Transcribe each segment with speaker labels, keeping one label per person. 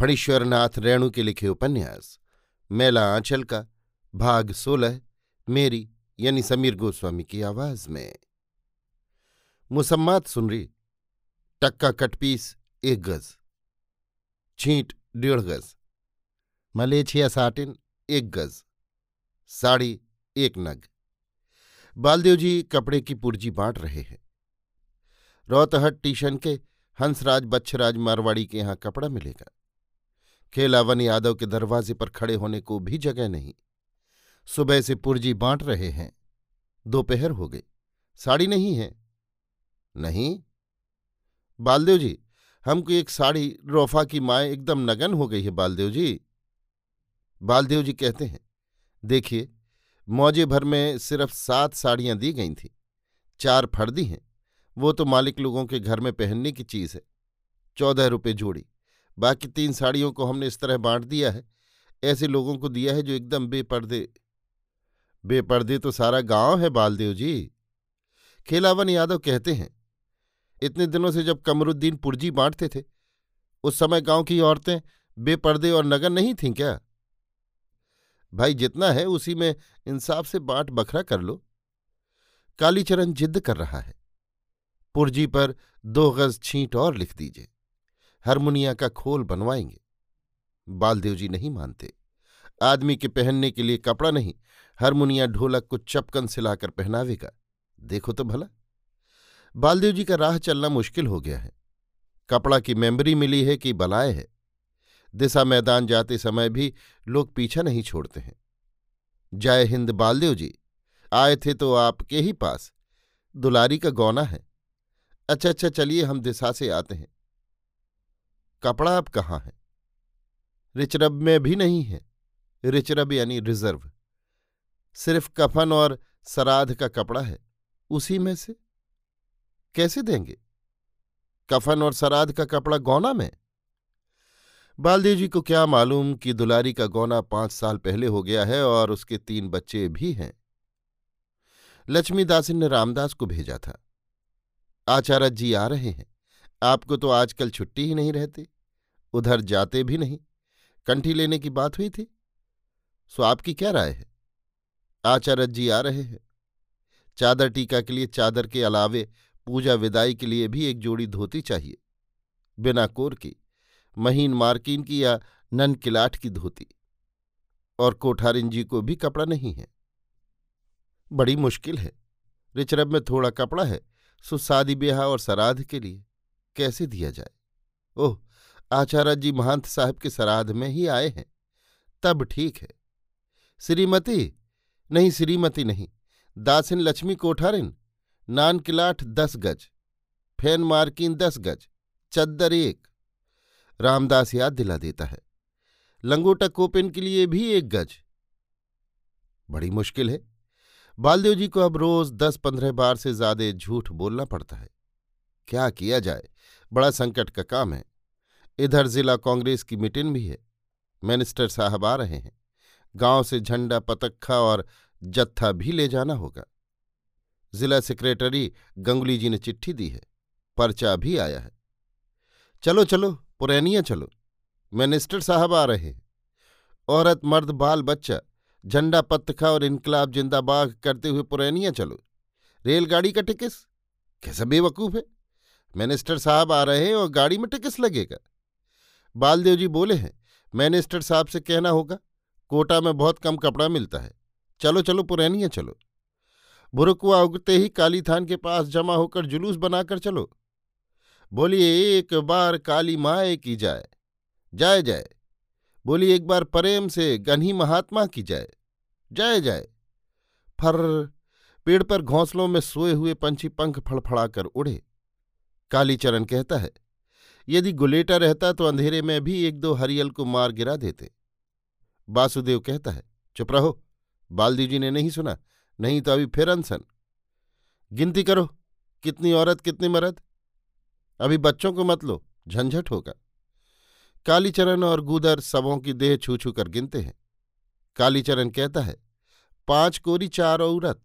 Speaker 1: फणीश्वरनाथ रेणु के लिखे उपन्यास, मेला आंचल का, भाग सोलह, मेरी, यानी समीर गोस्वामी की आवाज़ में। मुसम्मात सुन रही, टक्का कटपीस एक गज। छींट, डेढ़ गज। मलेछिया साटिन, एक गज। साड़ी, एक नग। बालदेव जी कपड़े की पुर्जी बांट रहे हैं। रौतहट टीशन के हंसराज, बच्छराज मारवाड़ी के यहाँ कपड़ा मिलेगा। खेलावन यादव के दरवाजे पर खड़े होने को भी जगह नहीं। सुबह से पुर्जी बांट रहे हैं। दोपहर हो गई। साड़ी नहीं है। नहीं? बालदेव जी, हमको एक साड़ी रोफा की माए एकदम नगन हो गई है, बालदेव जी। बालदेव जी कहते हैं, देखिए, मौजे भर में सिर्फ़ सात साड़ियाँ दी गई थीं। चार फर्दी हैं। वो तो मालिक लोगों के घर में पहनने की चीज़ है। चौदह रुपये जोड़ी। बाकी तीन साड़ियों को हमने इस तरह बांट दिया है। ऐसे लोगों को दिया है जो एकदम बेपर्दे। बेपर्दे तो सारा गाँव है बालदेव जी। खेलावन यादव कहते हैं, इतने दिनों से जब कमरुद्दीन पुरजी बांटते थे, उस समय गाँव की औरतें बेपर्दे और नगर नहीं थीं क्या? भाई जितना है उसी में इंसाफ से बांट बखरा कर लो। कालीचरण जिद्द कर रहा है। पुरजी पर दो गज छींट और लिख दीजिए। हारमोनिया का खोल बनवाएँगे। बालदेव जी नहीं मानते। आदमी के पहनने के लिए कपड़ा नहीं, हारमोनिया ढोलक को चपकन सिलाकर पहनावेगा। देखो तो भला। बालदेव जी का राह चलना मुश्किल हो गया है। कपड़ा की मेमोरी मिली है कि बलाए है। दिशा मैदान जाते समय भी लोग पीछा नहीं छोड़ते हैं। जय हिंद बालदेव जी, आए थे तो आपके ही पास। दुलारी का गौना है। अच्छा अच्छा चलिए हम दिशा से आते हैं। कपड़ा अब कहाँ है? रिचरब में भी नहीं है। रिचरब यानी रिज़र्व। सिर्फ़ कफन और सराध का कपड़ा है। उसी में से? कैसे देंगे? कफन और सराध का कपड़ा गौना में? बालदेव जी को क्या मालूम कि दुलारी का गौना पाँच साल पहले हो गया है और उसके तीन बच्चे भी हैं। लक्ष्मीदासिन ने रामदास को भेजा था। आचार्य जी आ रहे हैं। आपको तो आजकल छुट्टी ही नहीं रहती। उधर जाते भी नहीं। कंठी लेने की बात हुई थी। सो आपकी क्या राय है? आचार्य जी आ रहे हैं। चादर टीका के लिए, चादर के अलावे पूजा विदाई के लिए भी एक जोड़ी धोती चाहिए। बिना कोर की, महीन मार्किन की या नन किलाट की धोती। और कोठारिन जी को भी कपड़ा नहीं है। बड़ी मुश्किल है। रिचरब में थोड़ा कपड़ा है, सो शादी ब्याह और सराध के लिए। कैसे दिया जाए? ओह, आचार्य जी महंत साहब के श्राद्ध में ही आए हैं। तब ठीक है। श्रीमती? नहीं श्रीमती नहीं। दासिन लक्ष्मी कोठारिन नान किलाठ दस गज, फ़ैन मार्किन दस गज, चद्दर एक। रामदास याद दिला देता है। लंगोटा कोपिन के लिए भी एक गज। बड़ी मुश्किल है। बालदेव जी को अब रोज दस पंद्रह बार से ज़्यादा झूठ बोलना पड़ता है। क्या किया जाए? बड़ा संकट का काम है। इधर जिला कांग्रेस की मीटिंग भी है। मिनिस्टर साहब आ रहे हैं। गाँव से झंडा पतखा और जत्था भी ले जाना होगा। जिला सेक्रेटरी गंगुली जी ने चिट्ठी दी है। पर्चा भी आया है। चलो चलो, पुरैनिया चलो। मिनिस्टर साहब आ रहे हैं। औरत, मर्द, बाल, बच्चा, झंडा पत्थखा और इनकलाब जिंदाबाग करते हुए पुरैनिया चलो। रेलगाड़ी का टिकस कैसा बेवकूफ़ है? मिनिस्टर साहब आ रहे हैं और गाड़ी में टिकस लगेगा। बालदेव जी बोले हैं, मिनिस्टर साहब से कहना होगा, कोटा में बहुत कम कपड़ा मिलता है। चलो चलो, पुरैनिया चलो। बुरुकुआ उगते ही काली थान के पास जमा होकर जुलूस बनाकर चलो। बोलिए, एक बार काली माए की जाए। जाए जाए। बोली एक बार प्रेम से गन्ही महात्मा की जाए। जाए जाए। फर पेड़ पर घोंसलों में सोए हुए पंछी पंख फड़फड़ाकर उड़े। कालीचरण कहता है, यदि गुलेटा रहता तो अंधेरे में भी एक दो हरियल को मार गिरा देते। वासुदेव कहता है, चुप रहो, बालदी जी ने नहीं सुना, नहीं तो अभी फिर अनसन। गिनती करो, कितनी औरत कितनी मर्द। अभी बच्चों को मत लो, झंझट होगा। कालीचरण और गूदर सबों की देह छू छू कर गिनते हैं। कालीचरण कहता है, पाँच कोरी चार औरत।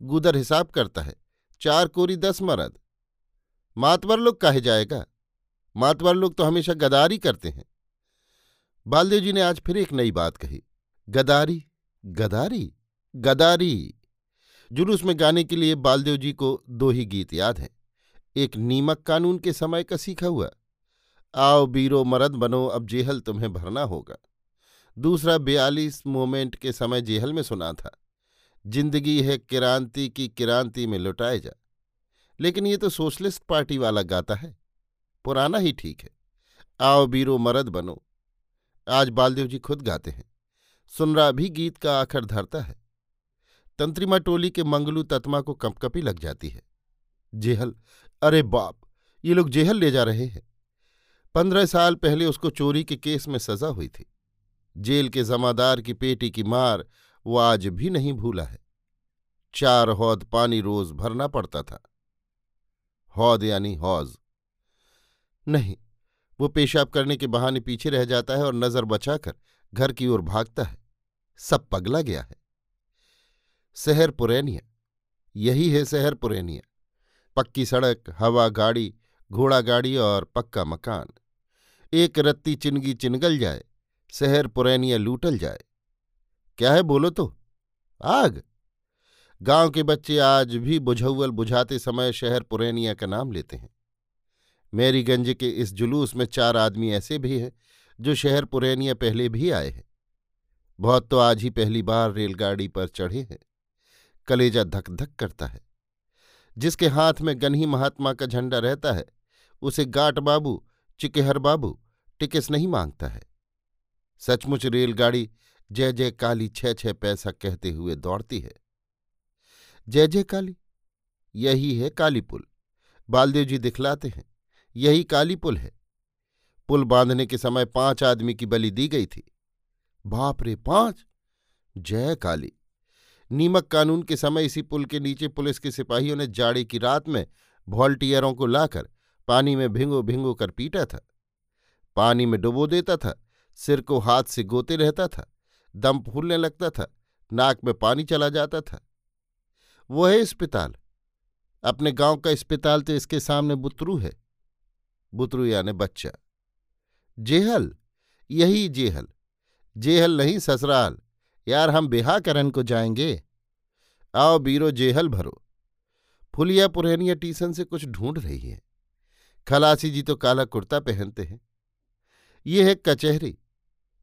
Speaker 1: गुदर हिसाब करता है, चार कोरी दस मरद। मातवर लोग कहे जाएगा। मातवर लोग तो हमेशा गदारी करते हैं। बालदेव जी ने आज फिर एक नई बात कही। गदारी गदारी गदारी। जुलूस में गाने के लिए बालदेव जी को दो ही गीत याद हैं। एक नीमक कानून के समय का सीखा हुआ। आओ बीरो मरद बनो, अब जेहल तुम्हें भरना होगा। दूसरा बयालीस मोमेंट के समय जेहल में सुना था। ज़िंदगी है किरांति की किरांति में लुटाए जा। लेकिन ये तो सोशलिस्ट पार्टी वाला गाता है। पुराना ही ठीक है। आओ बीरो मरद बनो। आज बालदेव जी खुद गाते हैं। सुनरा भी गीत का आखिर धरता है। तंत्रिमा टोली के मंगलू तत्मा को कंपकपी लग जाती है। जेहल, अरे बाप, ये लोग जेहल ले जा रहे हैं। पंद्रह साल पहले उसको चोरी के केस में सजा हुई थी। जेल के जमादार की पेटी की मार वो आज भी नहीं भूला है। चार हौद पानी रोज भरना पड़ता था। हौद यानी हौज। नहीं, वो पेशाब करने के बहाने पीछे रह जाता है और नज़र बचाकर घर की ओर भागता है। सब पगला गया है। शहर पुरैनिया। यही है शहर पुरैनिया। पक्की सड़क, हवा गाड़ी, घोड़ा गाड़ी और पक्का मकान। एक रत्ती चिनगी चिनगल जाए, शहर पुरैनिया लूटल जाए। क्या है बोलो तो? आग! गाँव के बच्चे आज भी बुझौल बुझाते समय शहर पुरैनिया का नाम लेते हैं। मैरीगंज के इस जुलूस में चार आदमी ऐसे भी हैं, जो शहर पुरैनिया पहले भी आए हैं। बहुत तो आज ही पहली बार रेलगाड़ी पर चढ़े हैं। कलेजा धक धक करता है। जिसके हाथ में गन्ही महात्मा का झंडा रहता है, उसे गाट बाबू, चिकेहर बाबू, टिकस नहीं माँगता है। सचमुच रेलगाड़ी जय जय काली छह छह पैसा कहते हुए दौड़ती है। जय जय काली। यही है काली पुल। बालदेव जी दिखलाते हैं। यही काली पुल है। पुल बांधने के समय पाँच आदमी की बलि दी गई थी। बाप रे, पाँच? जय काली। नीमक कानून के समय इसी पुल के नीचे पुलिस के सिपाहियों ने जाड़े की रात में वॉल्टियरों को लाकर पानी में भिंगो भिंगो कर पीटा था। पानी में डुबो देता था, सिर को हाथ से गोते रहता था, दम फूलने लगता था, नाक में पानी चला जाता था। वो है अस्पताल। अपने गाँव का अस्पताल तो इसके सामने बुतरू है। बुतरू यानी बच्चा। जेहल, यही जेहल। जेहल नहीं, ससुराल। यार, हम बिहा करन को जाएँगे। आओ बीरो, जेहल भरो। फुलिया पुरहनिया टीसन से कुछ ढूंढ रही है। खलासी जी तो काला कुर्ता पहनते हैं। ये है कचहरी।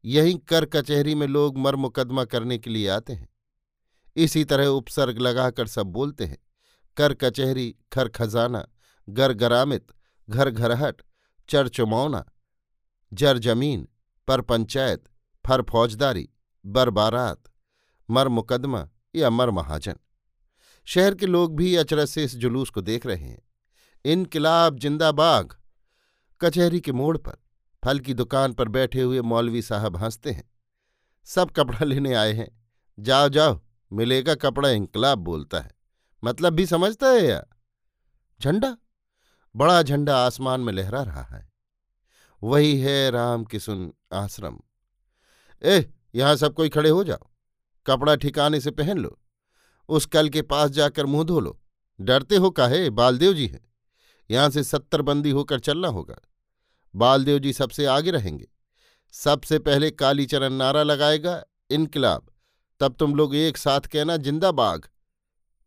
Speaker 1: यहीं कर कचहरी में लोग मर मुकदमा करने के लिए आते हैं। इसी तरह उपसर्ग लगाकर सब बोलते हैं। कर कचहरी खर खजाना गर गरामित, घर घरहट, चर चुमौना, जर ज़मीन, पर पंचायत, फर फौजदारी, बर बारात, मर मुकदमा या मर महाजन। शहर के लोग भी अचरज से इस जुलूस को देख रहे हैं। इनकिलाब जिंदाबाग। कचहरी के मोड़ पर, फल की दुकान पर बैठे हुए मौलवी साहब हँसते हैं। सब कपड़ा लेने आए हैं। जाओ जाओ। मिलेगा कपड़ा इंकलाब बोलता है। मतलब भी समझता है या? झंडा? बड़ा झंडा आसमान में लहरा रहा है। वही है राम किसुन आश्रम। ए यहाँ सब कोई खड़े हो जाओ। कपड़ा ठिकाने से पहन लो। उस कल के पास जाकर मुँह धो लो। डरते हो काहे? बालदेव जी हैं। यहाँ से सत्तर बंदी होकर चलना होगा। बालदेव जी सबसे आगे रहेंगे। सबसे पहले कालीचरण नारा लगाएगा इनकलाब। तब तुम लोग एक साथ कहना ज़िंदा बाघ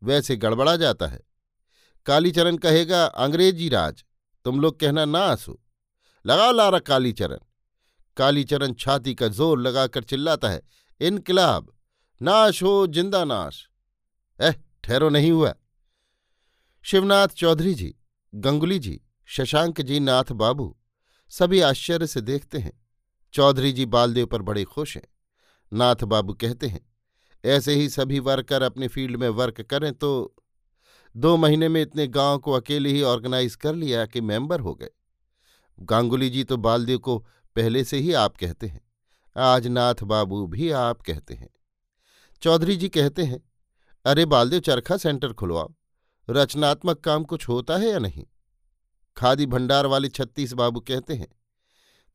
Speaker 1: वैसे गड़बड़ा जाता है। कालीचरण कहेगा, अंग्रेज़ी राज, तुम लोग कहना ना आँसू। लगाओ लारा कालीचरण। कालीचरण छाती का ज़ोर लगाकर चिल्लाता है, इनकलाब, नाश हो, ज़िंदा नाश। एह, ठहरो नहीं हुआ। शिवनाथ चौधरी जी, गंगुली जी, शशांक जी, नाथ बाबू, सभी आश्चर्य से देखते हैं। चौधरी जी बालदेव पर बड़े खुश हैं। नाथ बाबू कहते हैं ऐसे ही सभी वर्कर अपने फ़ील्ड में वर्क करें तो दो महीने में इतने गाँव को अकेले ही ऑर्गेनाइज कर लिया कि मेंबर हो गए। गांगुली जी तो बालदेव को पहले से ही आप कहते हैं आज नाथ बाबू भी आप कहते हैं। चौधरी जी कहते हैं, अरे बालदेव, चरखा सेंटर खुलवाओ, रचनात्मक काम कुछ होता है या नहीं? खादी भंडार वाले छत्तीस बाबू कहते हैं,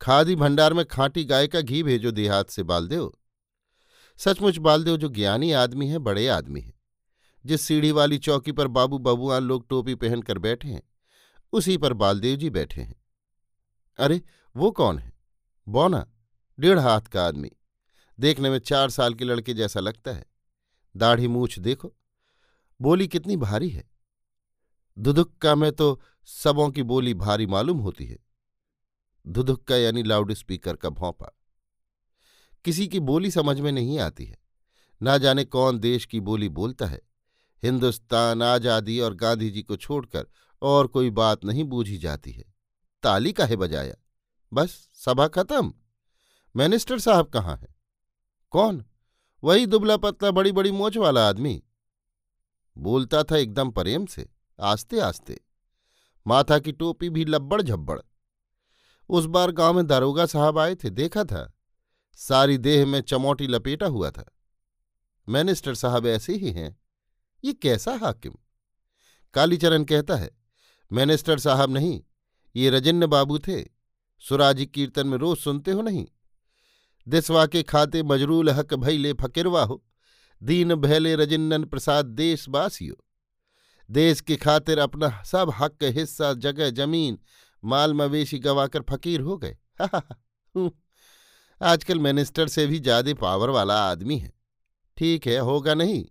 Speaker 1: खादी भंडार में खांटी गाय का घी भेजो देहात से बालदेव। सचमुच बालदेव जो ज्ञानी आदमी है, बड़े आदमी है। जिस सीढ़ी वाली चौकी पर बाबू बबुआन लोग टोपी पहनकर बैठे हैं, उसी पर बालदेव जी बैठे हैं। अरे, वो कौन है? बौना, डेढ़ हाथ का आदमी। देखने में चार साल के लड़के जैसा लगता है। दाढ़ी मूछ देखो, बोली कितनी भारी है। दुदुक्का में तो सबों की बोली भारी मालूम होती है। धुधुक्का यानी लाउड स्पीकर का भौंपा। किसी की बोली समझ में नहीं आती है। ना जाने कौन देश की बोली बोलता है। हिंदुस्तान आज़ादी और गांधी जी को छोड़कर और कोई बात नहीं बूझी जाती है। ताली काहे बजाया? बस, सभा खत्म। मिनिस्टर साहब कहाँ हैं? कौन? वही दुबला पतला बड़ी बड़ी मोच वाला आदमी। बोलता था एकदम प्रेम से आस्ते आस्ते माथा की टोपी भी लब्बड़ झब्बड़ उस बार गाँव में दारोगा साहब आए थे, देखा था। सारी देह में चमोटी लपेटा हुआ था। मैनिस्टर साहब ऐसे ही हैं। ये कैसा हाकिम? कालीचरण कहता है, मैनिस्टर साहब नहीं, ये रजन्य बाबू थे। सुराजी कीर्तन में रोज सुनते हो नहीं? दिसवा के खाते मजरूल हक भैले फकीरवा हो दीन भैले रजिन्नन प्रसाद देश बासियो देश की खातिर अपना सब हक, हिस्सा, जगह, ज़मीन, माल मवेशी गवाकर फकीर हो गए। आजकल मिनिस्टर से भी ज़्यादा पावर वाला आदमी है। ठीक है, होगा नहीं।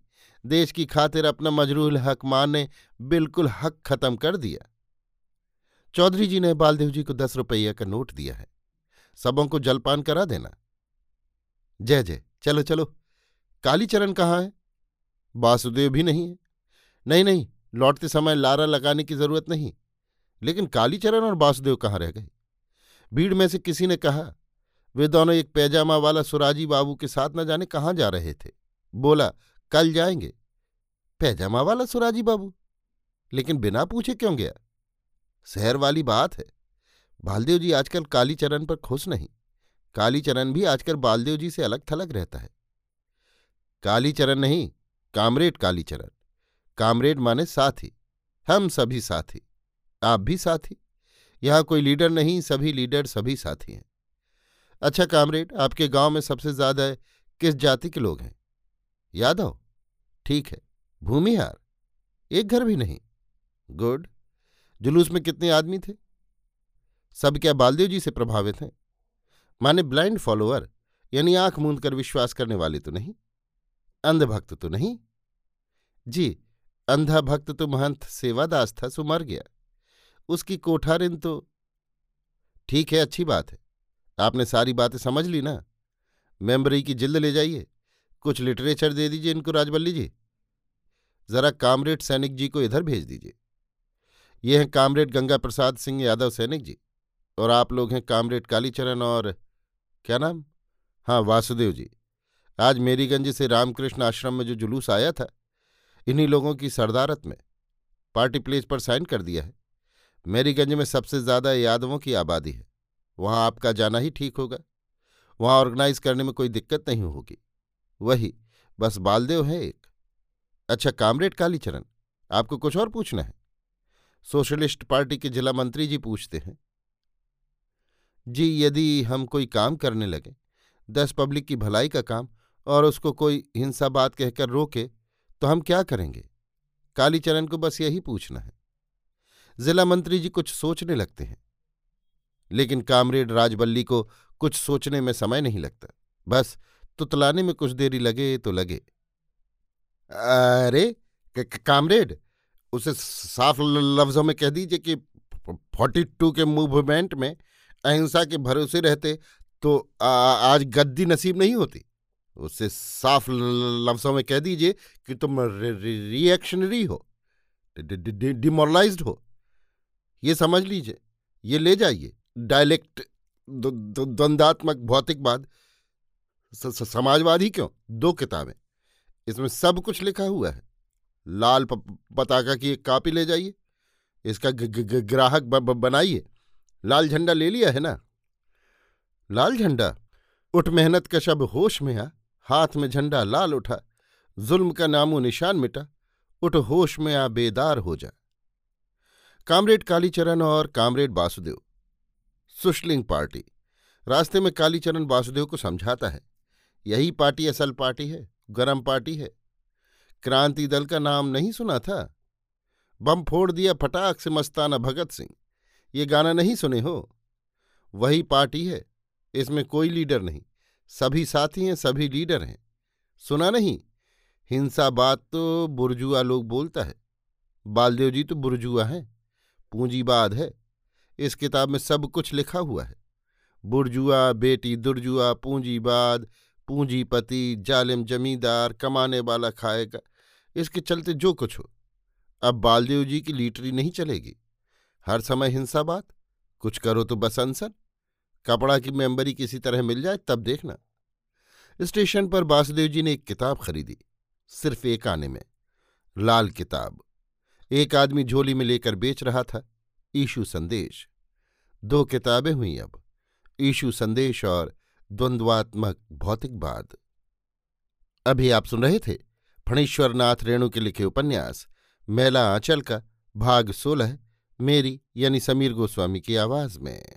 Speaker 1: देश की खातिर अपना मजरूल हक मान ने बिल्कुल हक खत्म कर दिया। चौधरी जी ने बालदेव जी को दस रुपये का नोट दिया है। सबों को जलपान करा देना। जय जय। चलो चलो। कालीचरण कहाँ है? वासुदेव भी नहीं है। नहीं नहीं। लौटते समय लारा लगाने की ज़रूरत नहीं। लेकिन कालीचरण और वासुदेव कहाँ रह गए? भीड़ में से किसी ने कहा वे दोनों एक पैजामा वाला सुराजी बाबू के साथ न जाने कहाँ जा रहे थे। बोला, कल जाएँगे। पैजामा वाला सुराजी बाबू? लेकिन बिना पूछे क्यों गया? शहर वाली बात है। बालदेव जी आजकल कालीचरण पर खुश नहीं। कालीचरण भी आजकल बालदेव जी से अलग थलग रहता है। कालीचरण नहीं, कामरेड कालीचरण। कामरेड माने साथी। हम सभी साथी। आप भी साथी। यहाँ कोई लीडर नहीं, सभी लीडर सभी साथी हैं। अच्छा कामरेड, आपके गाँव में सबसे ज़्यादा किस जाति के लोग हैं? यादव ठीक है भूमिहार एक घर भी नहीं। गुड। जुलूस में कितने आदमी थे? सब क्या बालदेव जी से प्रभावित हैं? माने ब्लाइंड फॉलोअर, यानी आँख मूंद कर विश्वास करने वाले तो नहीं? अंधभक्त तो नहीं? जी अंधा भक्त तो महंत सेवादास था, सो मर गया। उसकी कोठारिन तो ठीक है, अच्छी बात है। आपने सारी बातें समझ ली ना? मेम्बरी की जिल्द ले जाइए। कुछ लिटरेचर दे दीजिए इनको, राजबल्ली जी। जरा कामरेड सैनिक जी को इधर भेज दीजिए। ये हैं कामरेड गंगा प्रसाद सिंह यादव सैनिक जी और आप लोग हैं कामरेड कालीचरण और क्या नाम? हाँ वासुदेव जी। आज मेरीगंज से रामकृष्ण आश्रम में जो जुलूस आया था, इन्हीं लोगों की सरदारत में पार्टी प्लेस पर साइन कर दिया है। मेरीगंज में सबसे ज़्यादा यादवों की आबादी है। वहाँ आपका जाना ही ठीक होगा। वहाँ ऑर्गेनाइज करने में कोई दिक्कत नहीं होगी। वही, बस बालदेव है एक। अच्छा कामरेड कालीचरण, आपको कुछ और पूछना है? सोशलिस्ट पार्टी के जिला मंत्री जी पूछते हैं। जी, यदि हम कोई काम करने लगे, दस पब्लिक की भलाई का काम, और उसको कोई हिंसा बात कहकर रोके तो हम क्या करेंगे? कालीचरण को बस यही पूछना है। जिला मंत्री जी कुछ सोचने लगते हैं। लेकिन कामरेड राजबल्ली को कुछ सोचने में समय नहीं लगता। बस तुतलाने में कुछ देरी लगे तो लगे। अरे कामरेड उसे साफ़ लफ्जों में कह दीजिए कि फोर्टी टू के मूवमेंट में अहिंसा के भरोसे रहते तो आ, आज गद्दी नसीब नहीं होती। उससे साफ़ लफ्जों में कह दीजिए कि तुम रिएक्शनरी हो डिमोरलाइज्ड हो। ये समझ लीजिए ये ले जाइए। डायलेक्ट द्वंदात्मक भौतिकवाद समाजवाद ही क्यों? दो किताबें। इसमें सब कुछ लिखा हुआ है। लाल पताका की एक कापी ले जाइए। इसका ग्राहक बनाइए। लाल झंडा ले लिया है ना? लाल झंडा? उठ मेहनत का शब होश में आ। हाथ में झंडा लाल उठा। जुल्म का नामो निशान मिटा। उठ होश में आ, बेदार हो जा। कामरेड कालीचरण और कामरेड वासुदेव। सुशलिंग पार्टी। रास्ते में कालीचरण वासुदेव को समझाता है। यही पार्टी असल पार्टी है, गरम पार्टी है। क्रांति दल का नाम नहीं सुना था? बम फोड़ दिया फटाक से मस्ताना भगत सिंह। ये गाना नहीं सुने हो? वही पार्टी है, इसमें कोई लीडर नहीं। सभी साथी हैं, सभी लीडर हैं। सुना नहीं? हिंसा बात तो बुरजुआ लोग बोलता है। बालदेव जी तो बुरजुआ हैं। पूंजीवाद है। इस किताब में सब कुछ लिखा हुआ है। बुरजुआ, बेटी दुर्जुआ पूंजीवाद पूंजीपति जालिम जमींदार, कमाने वाला खाएगा, इसके चलते जो कुछ हो। अब बालदेव जी की लीटरी नहीं चलेगी। हर समय हिंसा बात, कुछ करो तो बस अनसन। कपड़ा की मेम्बरी किसी तरह मिल जाए तब देखना। स्टेशन पर वासुदेव जी ने एक किताब खरीदी, सिर्फ़ एक आने में। लाल किताब। एक आदमी झोली में लेकर बेच रहा था। ईशु संदेश। दो किताबें हुई अब, ईशु संदेश और द्वंद्वात्मक भौतिकवाद अभी आप सुन रहे थे फणीश्वरनाथ रेणु के लिखे उपन्यास, मेला आंचल का, भाग सोलह, मेरी यानी समीर गोस्वामी की आवाज़ में।